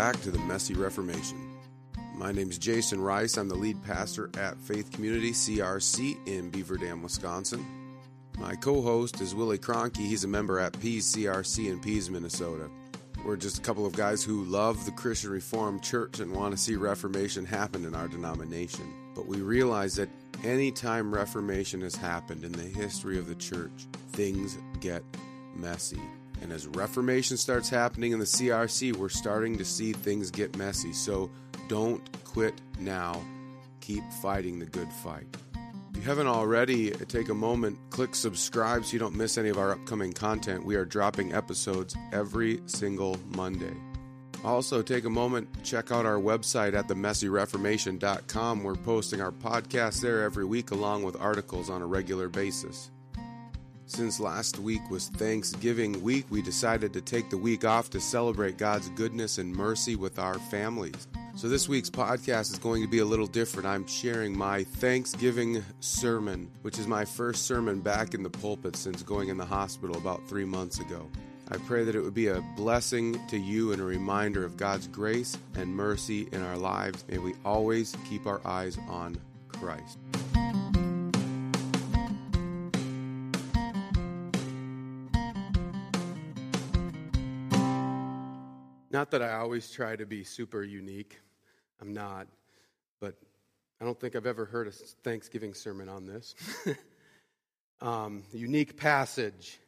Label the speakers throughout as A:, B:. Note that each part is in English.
A: back to the Messy Reformation. My name is Jason Ruis. I'm the lead pastor at Faith Community CRC in Beaver Dam, Wisconsin. My co host is Willie Cronky. He's a member at Pease CRC in Pease, Minnesota. We're just a couple of guys who love the Christian Reformed Church and want to see Reformation happen in our denomination. But we realize that anytime Reformation has happened in the history of the church, things get messy. And as Reformation starts happening in the CRC, we're starting to see things get messy. So don't quit now. Keep fighting the good fight. If you haven't already, take a moment, click subscribe so you don't miss any of our upcoming content. We are dropping episodes every single Monday. Also, take a moment, check out our website at themessyreformation.com. We're posting our podcast there every week along with articles on a regular basis. Since last week was Thanksgiving week, we decided to take the week off to celebrate God's goodness and mercy with our families. So, this week's podcast is going to be a little different. I'm sharing my Thanksgiving sermon, which is my first sermon back in the pulpit since going in the hospital about three months ago. I pray that it would be a blessing to you and a reminder of God's grace and mercy in our lives. May we always keep our eyes on Christ. Not that I always try to be super unique. I'm not. But I don't think I've ever heard a Thanksgiving sermon on this. um, unique passage,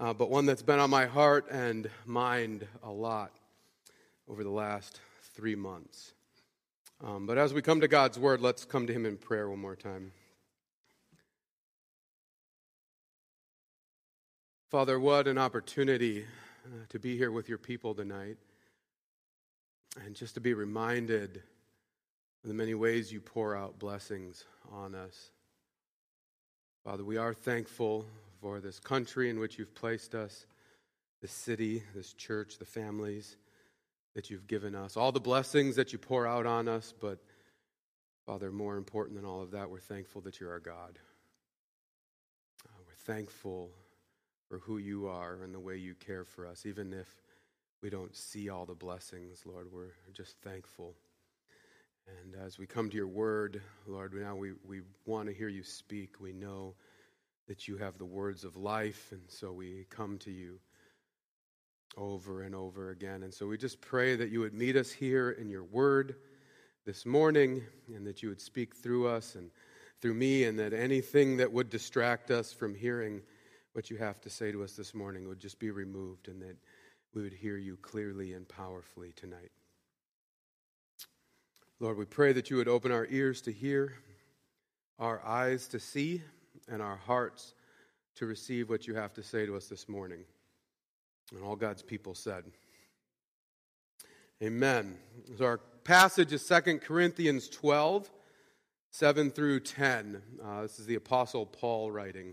A: uh, but one that's been on my heart and mind a lot over the last three months. Um, but as we come to God's Word, let's come to Him in prayer one more time. Father, what an opportunity uh, to be here with your people tonight and just to be reminded of the many ways you pour out blessings on us. Father, we are thankful for this country in which you've placed us, this city, this church, the families that you've given us, all the blessings that you pour out on us, but Father, more important than all of that, we're thankful that you're our God. Uh, we're thankful for who you are and the way you care for us, even if we don't see all the blessings, Lord. We're just thankful. And as we come to your word, Lord, now we, we want to hear you speak. We know that you have the words of life, and so we come to you over and over again. And so we just pray that you would meet us here in your word this morning, and that you would speak through us and through me, and that anything that would distract us from hearing what you have to say to us this morning would just be removed and that we would hear you clearly and powerfully tonight. Lord, we pray that you would open our ears to hear, our eyes to see, and our hearts to receive what you have to say to us this morning. And all God's people said, Amen. So our passage is 2 Corinthians 12, 7 through 10. Uh, this is the Apostle Paul writing.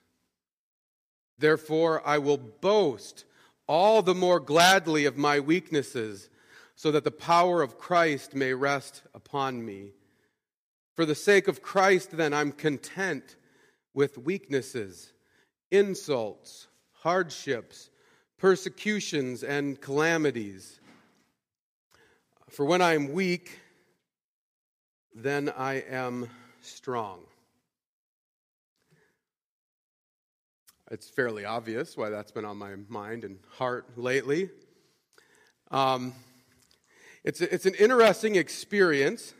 A: Therefore, I will boast all the more gladly of my weaknesses, so that the power of Christ may rest upon me. For the sake of Christ, then, I'm content with weaknesses, insults, hardships, persecutions, and calamities. For when I am weak, then I am strong. It's fairly obvious why that's been on my mind and heart lately. Um, it's, a, it's an interesting experience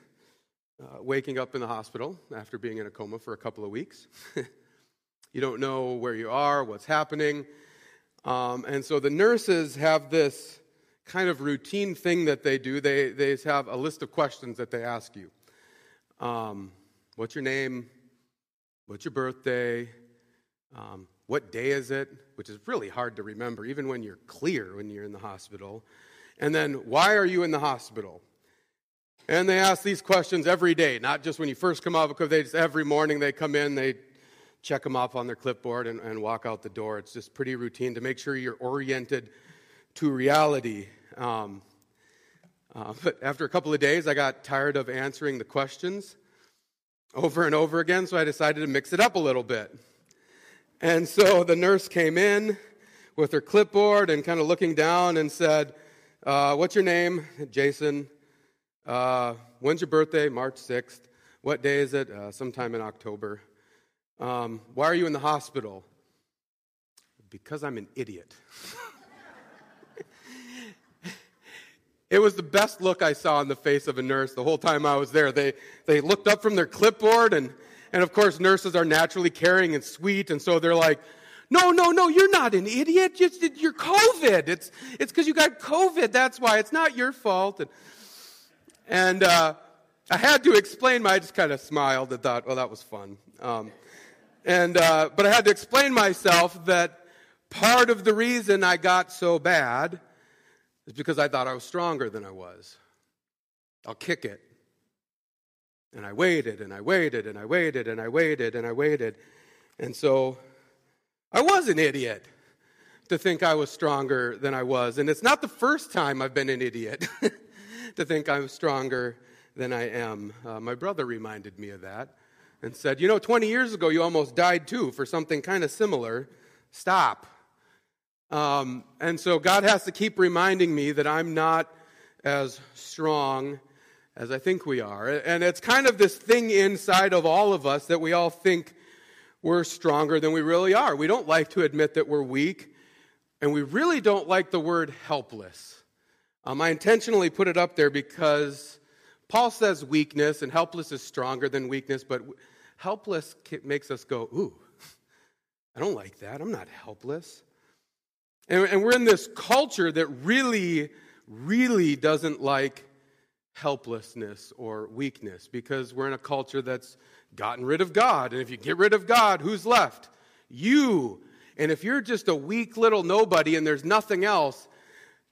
A: uh, waking up in the hospital after being in a coma for a couple of weeks. you don't know where you are, what's happening. Um, and so the nurses have this kind of routine thing that they do. They, they have a list of questions that they ask you um, What's your name? What's your birthday? Um, what day is it? Which is really hard to remember, even when you're clear when you're in the hospital. And then, why are you in the hospital? And they ask these questions every day, not just when you first come out, because they just, every morning they come in, they check them off on their clipboard and, and walk out the door. It's just pretty routine to make sure you're oriented to reality. Um, uh, but after a couple of days, I got tired of answering the questions over and over again, so I decided to mix it up a little bit. And so the nurse came in with her clipboard and kind of looking down and said, uh, What's your name? Jason. Uh, when's your birthday? March 6th. What day is it? Uh, sometime in October. Um, why are you in the hospital? Because I'm an idiot. it was the best look I saw on the face of a nurse the whole time I was there. They, they looked up from their clipboard, and, and of course, nurses are naturally caring and sweet, and so they're like, no, no, no, you're not an idiot. You're COVID. It's it's because you got COVID. That's why. It's not your fault. And, and uh, I had to explain my, I just kind of smiled and thought, well, that was fun. Um, and, uh, but I had to explain myself that part of the reason I got so bad is because I thought I was stronger than I was. I'll kick it. And I waited and I waited and I waited and I waited and I waited. And so I was an idiot to think I was stronger than I was. And it's not the first time I've been an idiot to think I'm stronger than I am. Uh, my brother reminded me of that and said, You know, 20 years ago you almost died too for something kind of similar. Stop. Um, and so God has to keep reminding me that I'm not as strong as I think we are. And it's kind of this thing inside of all of us that we all think we're stronger than we really are. We don't like to admit that we're weak, and we really don't like the word helpless. Um, I intentionally put it up there because Paul says weakness, and helpless is stronger than weakness, but helpless makes us go, ooh, I don't like that. I'm not helpless. And, and we're in this culture that really, really doesn't like helplessness or weakness because we're in a culture that's gotten rid of God. And if you get rid of God, who's left? You. And if you're just a weak little nobody and there's nothing else,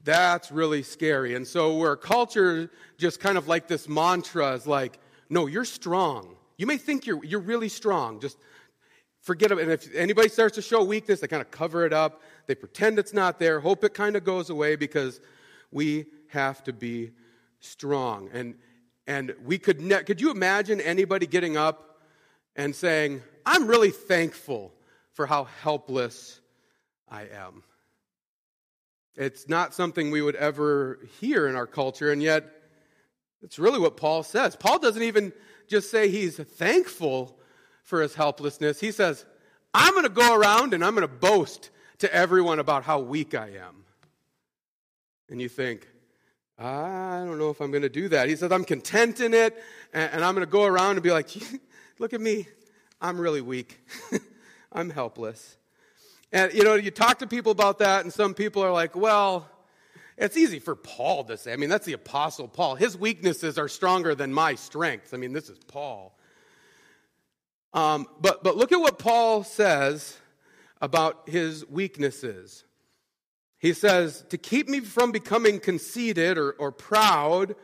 A: that's really scary. And so we're a culture just kind of like this mantra is like, no, you're strong. You may think you're, you're really strong. Just forget it. And if anybody starts to show weakness, they kind of cover it up. They pretend it's not there, hope it kind of goes away because we have to be strong. And, and we could, ne- could you imagine anybody getting up and saying, I'm really thankful for how helpless I am? It's not something we would ever hear in our culture, and yet it's really what Paul says. Paul doesn't even just say he's thankful for his helplessness. He says, I'm going to go around and I'm going to boast to everyone about how weak I am. And you think, I don't know if I'm going to do that. He says, I'm content in it, and, I'm going to go around and be like, look at me. I'm really weak. I'm helpless. And, you know, you talk to people about that, and some people are like, well, it's easy for Paul to say. I mean, that's the Apostle Paul. His weaknesses are stronger than my strengths. I mean, this is Paul. Um, but, but look at what Paul says about his weaknesses. He says, To keep me from becoming conceited or, or proud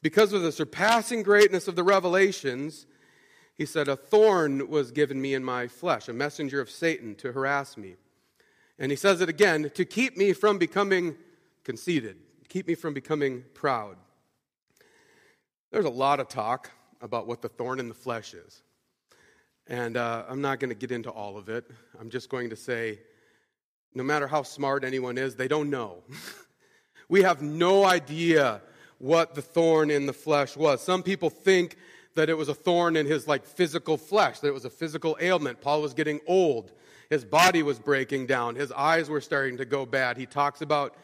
A: because of the surpassing greatness of the revelations, he said, A thorn was given me in my flesh, a messenger of Satan to harass me. And he says it again, to keep me from becoming conceited, keep me from becoming proud. There's a lot of talk about what the thorn in the flesh is. And uh, I'm not going to get into all of it. I'm just going to say no matter how smart anyone is, they don't know. we have no idea what the thorn in the flesh was. Some people think that it was a thorn in his like physical flesh, that it was a physical ailment. Paul was getting old. His body was breaking down. His eyes were starting to go bad. He talks about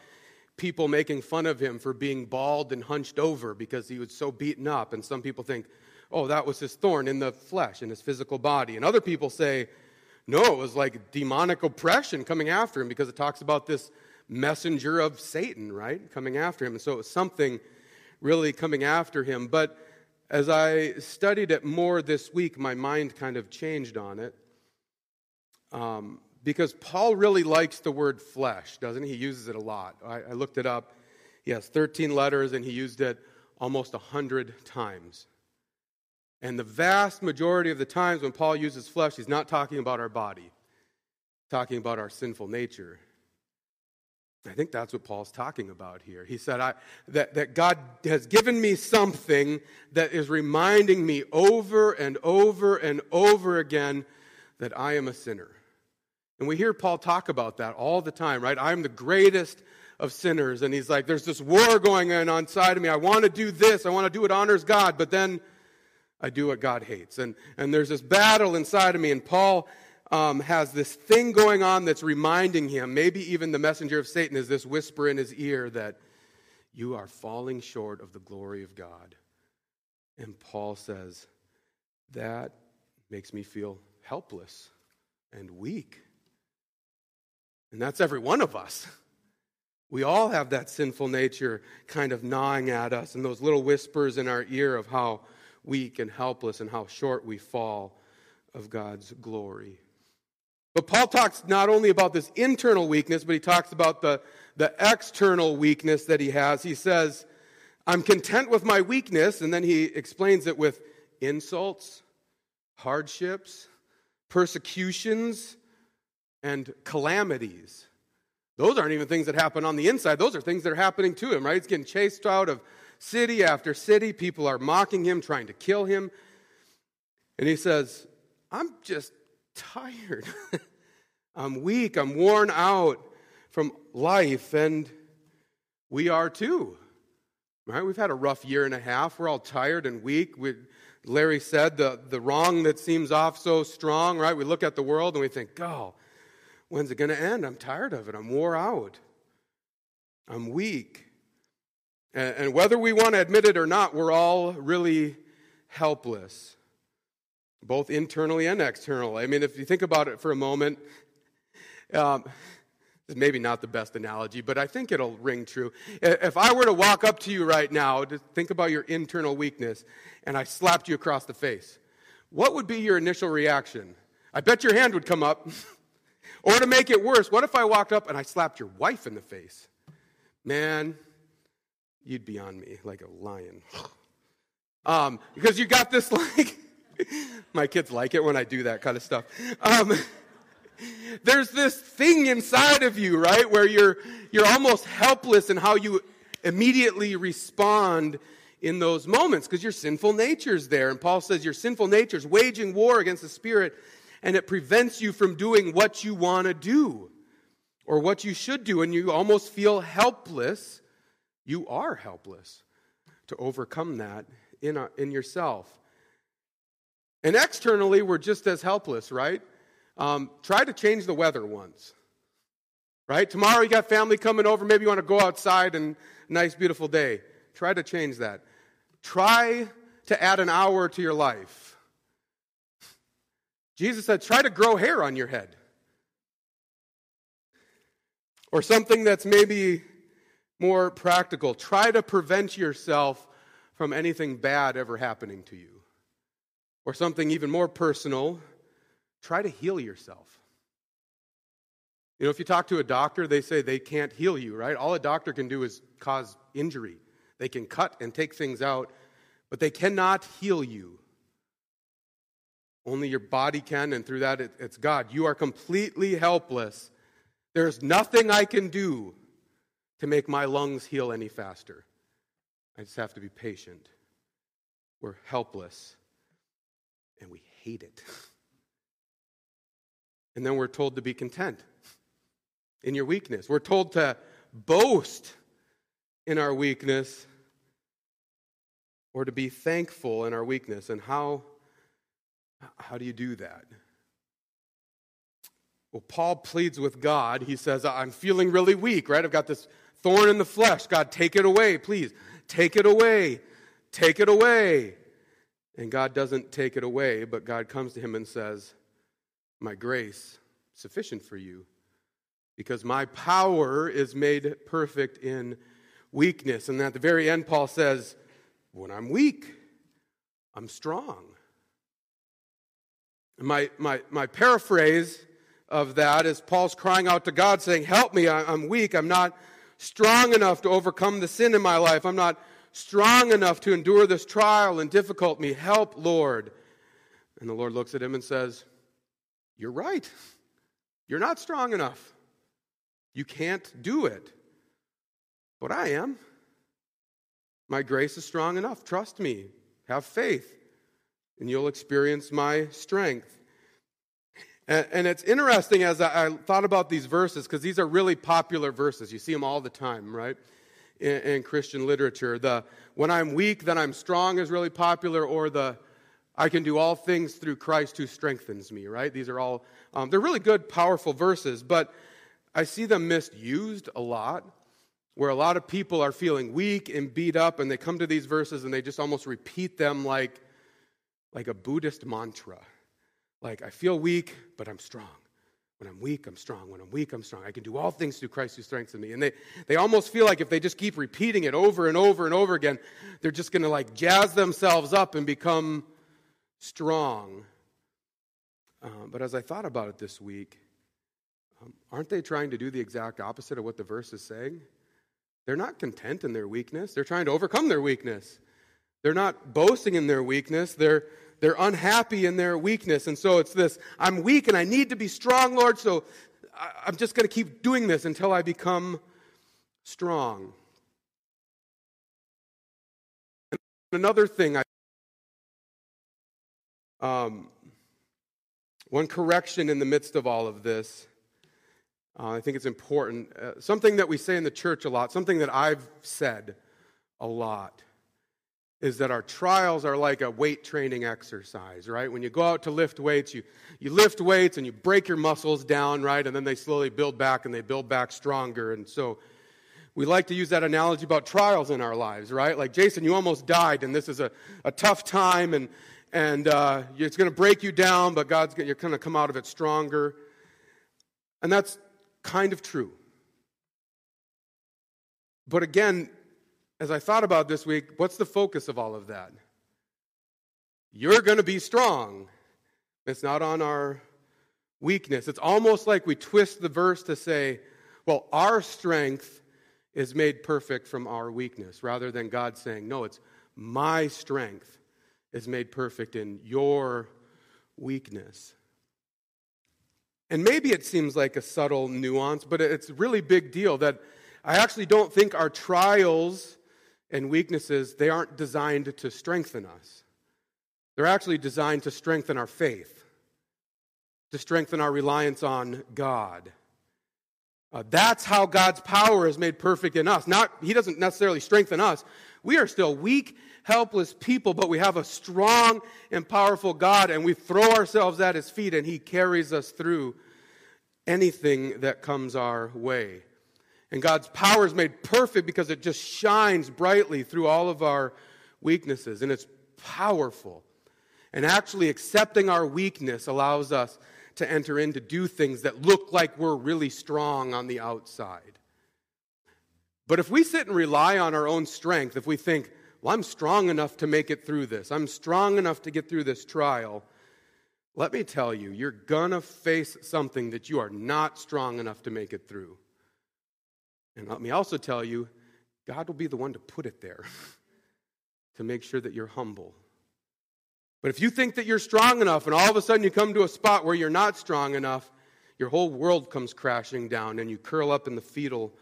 A: people making fun of him for being bald and hunched over because he was so beaten up. And some people think, oh, that was his thorn in the flesh, in his physical body. And other people say, no, it was like demonic oppression coming after him because it talks about this messenger of Satan, right? Coming after him. And so it was something really coming after him. But as I studied it more this week, my mind kind of changed on it. Um, because Paul really likes the word flesh, doesn't he? He uses it a lot. I, I looked it up. He has 13 letters, and he used it almost 100 times. And the vast majority of the times when Paul uses flesh, he's not talking about our body, talking about our sinful nature. I think that's what Paul's talking about here. He said I, that, that God has given me something that is reminding me over and over and over again that I am a sinner. And we hear Paul talk about that all the time, right? I'm the greatest of sinners. And he's like, there's this war going on inside of me. I want to do this. I want to do what honors God. But then I do what God hates. And, and there's this battle inside of me. And Paul um, has this thing going on that's reminding him, maybe even the messenger of Satan is this whisper in his ear that you are falling short of the glory of God. And Paul says, that makes me feel helpless and weak. And that's every one of us. We all have that sinful nature kind of gnawing at us and those little whispers in our ear of how weak and helpless and how short we fall of God's glory. But Paul talks not only about this internal weakness, but he talks about the, the external weakness that he has. He says, I'm content with my weakness, and then he explains it with insults, hardships, persecutions, and calamities. Those aren't even things that happen on the inside. Those are things that are happening to him, right? He's getting chased out of city after city. People are mocking him, trying to kill him. And he says, I'm just tired. I'm weak. I'm worn out from life. And we are too. Right? We've had a rough year and a half. We're all tired and weak. We, Larry said the, the wrong that seems off so strong, right? We look at the world and we think, oh, when's it going to end? I'm tired of it. I'm wore out. I'm weak. And, whether we want to admit it or not, we're all really helpless, both internally and externally. I mean, if you think about it for a moment, um, maybe not the best analogy, but I think it'll ring true. If I were to walk up to you right now to think about your internal weakness and I slapped you across the face, what would be your initial reaction? I bet your hand would come up. or to make it worse, what if I walked up and I slapped your wife in the face? Man, you'd be on me like a lion. Um, because you got this like, my kids like it when I do that kind of stuff. Um, there's this thing inside of you, right, where you're, you're almost helpless in how you immediately respond in those moments because your sinful nature's there. And Paul says your sinful nature's waging war against the spirit and it prevents you from doing what you want to do or what you should do. And you almost feel helpless you are helpless to overcome that in, a, in yourself. And externally, we're just as helpless, right? Um, try to change the weather once. Right? Tomorrow you got family coming over. Maybe you want to go outside and nice, beautiful day. Try to change that. Try to add an hour to your life. Jesus said, try to grow hair on your head. Or something that's maybe more practical. Try to prevent yourself from anything bad ever happening to you. Or something even more personal, try to heal yourself. You know, if you talk to a doctor, they say they can't heal you, right? All a doctor can do is cause injury. They can cut and take things out, but they cannot heal you. Only your body can, and through that, it's God. You are completely helpless. There's nothing I can do to make my lungs heal any faster. I just have to be patient. We're helpless and we hate it. And then we're told to be content in your weakness. We're told to boast in our weakness or to be thankful in our weakness. And how, how do you do that? Well, Paul pleads with God. He says, I'm feeling really weak, right? I've got this thorn in the flesh. God, take it away, please. Take it away. Take it away. And God doesn't take it away, but God comes to him and says, My grace sufficient for you, because my power is made perfect in weakness. And at the very end, Paul says, When I'm weak, I'm strong. My, my, my paraphrase of that is Paul's crying out to God, saying, Help me, I'm weak, I'm not strong enough to overcome the sin in my life. I'm not strong enough to endure this trial and difficulty. Help, Lord. And the Lord looks at him and says, You're right. You're not strong enough. You can't do it. But I am. My grace is strong enough. Trust me. Have faith, and you'll experience my strength. And, and it's interesting as I, I, thought about these verses, because these are really popular verses. You see them all the time, right? In, in Christian literature. The when I'm weak, then I'm strong is really popular, or the I can do all things through Christ who strengthens me, right? These are all, um, they're really good, powerful verses, but I see them misused a lot, where a lot of people are feeling weak and beat up, and they come to these verses and they just almost repeat them like, like a Buddhist mantra. Like, I feel weak, but I'm strong. When I'm weak, I'm strong. When I'm weak, I'm strong. I can do all things through Christ who strengthens me. And they, they almost feel like if they just keep repeating it over and over and over again, they're just going to like jazz themselves up and become strong. Uh, but as I thought about it this week, um, aren't they trying to do the exact opposite of what the verse is saying? They're not content in their weakness. They're trying to overcome their weakness. They're not boasting in their weakness. They're, they're unhappy in their weakness. And so it's this I'm weak and I need to be strong, Lord, so I'm just going to keep doing this until I become strong. And another thing I um, one correction in the midst of all of this, uh, I think it's important. Uh, something that we say in the church a lot, something that I've said a lot, is that our trials are like a weight training exercise, right? When you go out to lift weights, you, you lift weights and you break your muscles down, right? And then they slowly build back and they build back stronger. And so we like to use that analogy about trials in our lives, right? Like, Jason, you almost died and this is a, a tough time and, and uh, it's going to break you down, but God's gonna, you're going to come out of it stronger. And that's kind of true. But again, as I thought about this week, what's the focus of all of that? You're going to be strong. It's not on our weakness. It's almost like we twist the verse to say, well, our strength is made perfect from our weakness, rather than God saying, no, it's my strength is made perfect in your weakness. And maybe it seems like a subtle nuance, but it's a really big deal that I actually don't think our trials and weaknesses they aren't designed to strengthen us. They're actually designed to strengthen our faith, to strengthen our reliance on God. Uh, that's how God's power is made perfect in us. Not He doesn't necessarily strengthen us. We are still weak helpless people, but we have a strong and powerful God, and we throw ourselves at His feet, and He carries us through anything that comes our way. And God's power is made perfect because it just shines brightly through all of our weaknesses, and it's powerful. And actually, accepting our weakness allows us to enter in to do things that look like we're really strong on the outside. But if we sit and rely on our own strength, if we think, well, I'm strong enough to make it through this. I'm strong enough to get through this trial. Let me tell you, you're going to face something that you are not strong enough to make it through. And let me also tell you, God will be the one to put it there to make sure that you're humble. But if you think that you're strong enough and all of a sudden you come to a spot where you're not strong enough, your whole world comes crashing down and you curl up in the fetal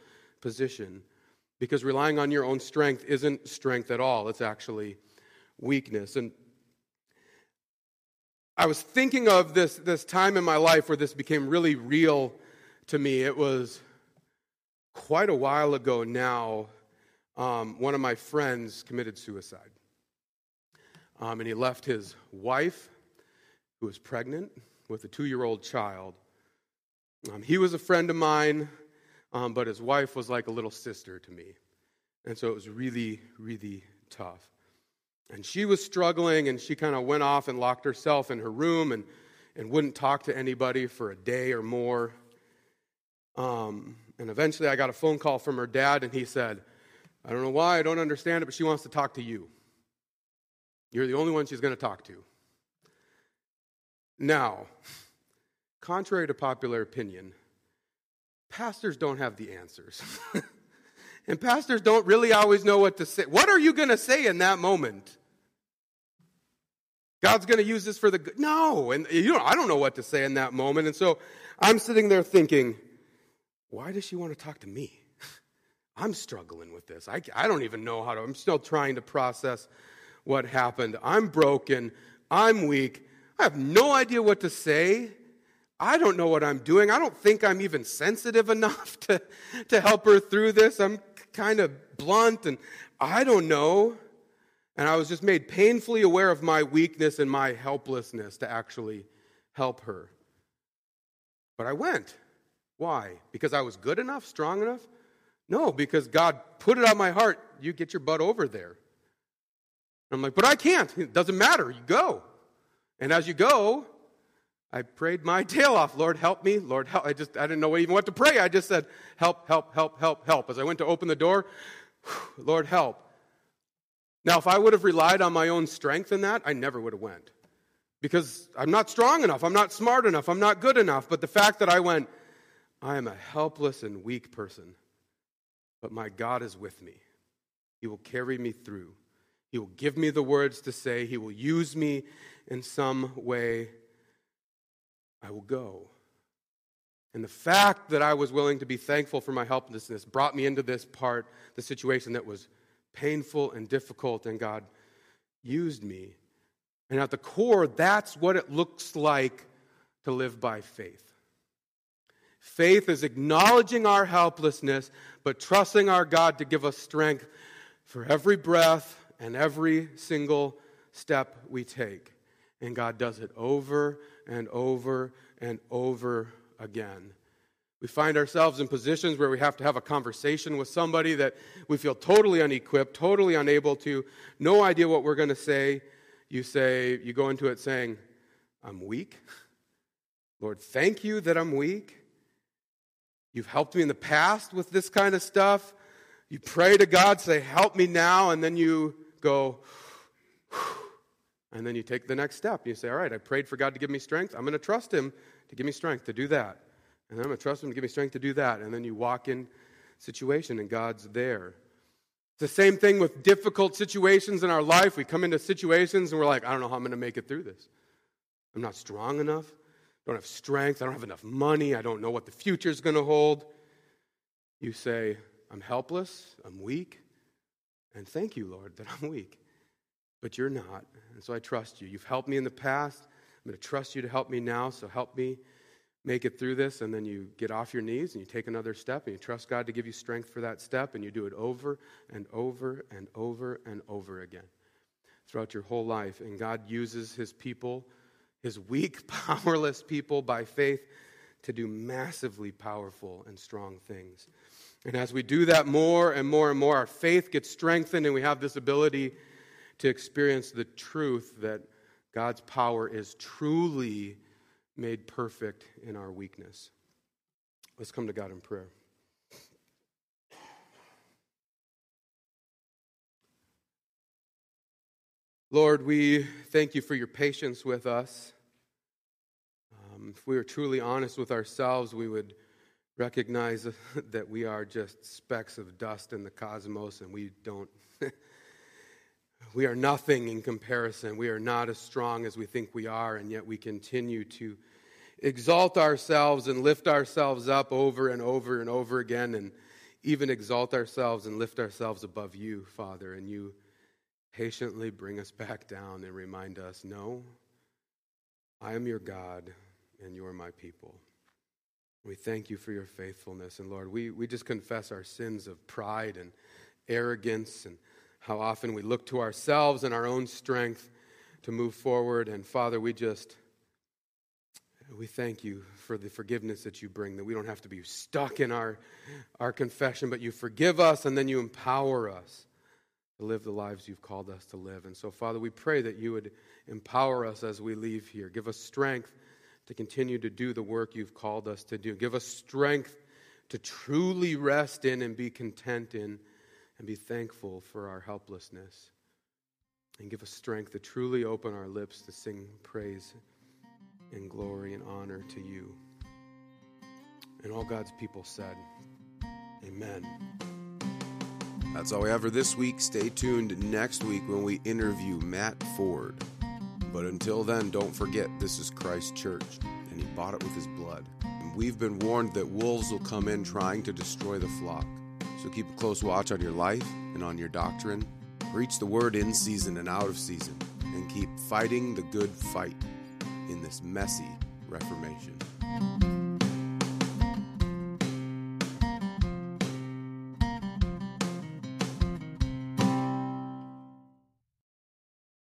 A: position. Because relying on your own strength isn't strength at all, it's actually weakness. And I was thinking of this, this time in my life where this became really real to me. It was quite a while ago now. Um, one of my friends committed suicide. Um, and he left his wife, who was pregnant, with a two year old child. Um, he was a friend of mine um, but his wife was like a little sister to me. And so it was really, really tough. And she was struggling, and she kind of went off and locked herself in her room and, and wouldn't talk to anybody for a day or more. Um, and eventually I got a phone call from her dad, and he said, I don't know why, I don't understand it, but she wants to talk to you. You're the only one she's going to talk to. Now, contrary to popular opinion, pastors don't have the answers. And pastors don't really always know what to say. What are you going to say in that moment? God's going to use this for the good. No, and you know, I don't know what to say in that moment. And so I'm sitting there thinking, why does she want to talk to me? I'm struggling with this. I, I don't even know how to, I'm still trying to process what happened. I'm broken. I'm weak. I have no idea what to say. I don't know what I'm doing. I don't think I'm even sensitive enough to, to help her through this. I'm kind of blunt and I don't know. And I was just made painfully aware of my weakness and my helplessness to actually help her. But I went. Why? Because I was good enough, strong enough? No, because God put it on my heart. You get your butt over there. I'm like, but I can't. It doesn't matter. You go. And as you go, I prayed my tail off. Lord, help me. Lord, help. I just, I didn't know even what to pray. I just said, help, help, help, help, help. As I went to open the door, Lord, help. Now, if I would have relied on my own strength in that, I never would have went. Because I'm not strong enough, I'm not smart enough, I'm not good enough. But the fact that I went, I am a helpless and weak person, but my God is with me. He will carry me through. He will give me the words to say. He will use me in some way. I will go. And the fact that I was willing to be thankful for my helplessness brought me into this part, the situation that was painful and difficult, and God used me. And at the core, that's what it looks like to live by faith. Faith is acknowledging our helplessness, but trusting our God to give us strength for every breath and every single step we take. And God does it over and over and over again. We find ourselves in positions where we have to have a conversation with somebody that we feel totally unequipped, totally unable to, no idea what we're going to say. You say, you go into it saying, I'm weak. Lord, thank you that I'm weak. You've helped me in the past with this kind of stuff. You pray to God, say, Help me now, and then you go, and then you take the next step. You say, All right, I prayed for God to give me strength. I'm going to trust Him to give me strength to do that. And I'm going to trust Him to give me strength to do that. And then you walk in situation and God's there. It's the same thing with difficult situations in our life. We come into situations and we're like, I don't know how I'm going to make it through this. I'm not strong enough. I don't have strength. I don't have enough money. I don't know what the future is going to hold. You say, I'm helpless. I'm weak. And thank you, Lord, that I'm weak. But you're not. And so I trust you. You've helped me in the past. I'm going to trust you to help me now. So help me make it through this, and then you get off your knees and you take another step and you trust God to give you strength for that step, and you do it over and over and over and over again throughout your whole life. And God uses his people, his weak, powerless people, by faith to do massively powerful and strong things. And as we do that more and more and more, our faith gets strengthened, and we have this ability to experience the truth that God's power is truly made perfect in our weakness. Let's come to God in prayer. Lord, we thank you for your patience with us. Um, if we were truly honest with ourselves, we would recognize that we are just specks of dust in the cosmos and we don't We are nothing in comparison. We are not as strong as we think we are, and yet we continue to exalt ourselves and lift ourselves up over and over and over again, and even exalt ourselves and lift ourselves above you, Father. And you patiently bring us back down and remind us no, I am your God, and you are my people. We thank you for your faithfulness. And Lord, we, we just confess our sins of pride and arrogance and how often we look to ourselves and our own strength to move forward. And Father, we just, we thank you for the forgiveness that you bring, that we don't have to be stuck in our, our confession, but you forgive us and then you empower us to live the lives you've called us to live. And so, Father, we pray that you would empower us as we leave here. Give us strength to continue to do the work you've called us to do. Give us strength to truly rest in and be content in and be thankful for our helplessness. And give us strength to truly open our lips to sing praise and glory and honor to you. And all God's people said, Amen. That's all we have for this week. Stay tuned next week when we interview Matt Ford. But until then, don't forget this is Christ Church, and He bought it with His blood. And we've been warned that wolves will come in trying to destroy the flock. So keep a close watch on your life and on your doctrine. Preach the word in season and out of season, and keep fighting the good fight in this messy Reformation.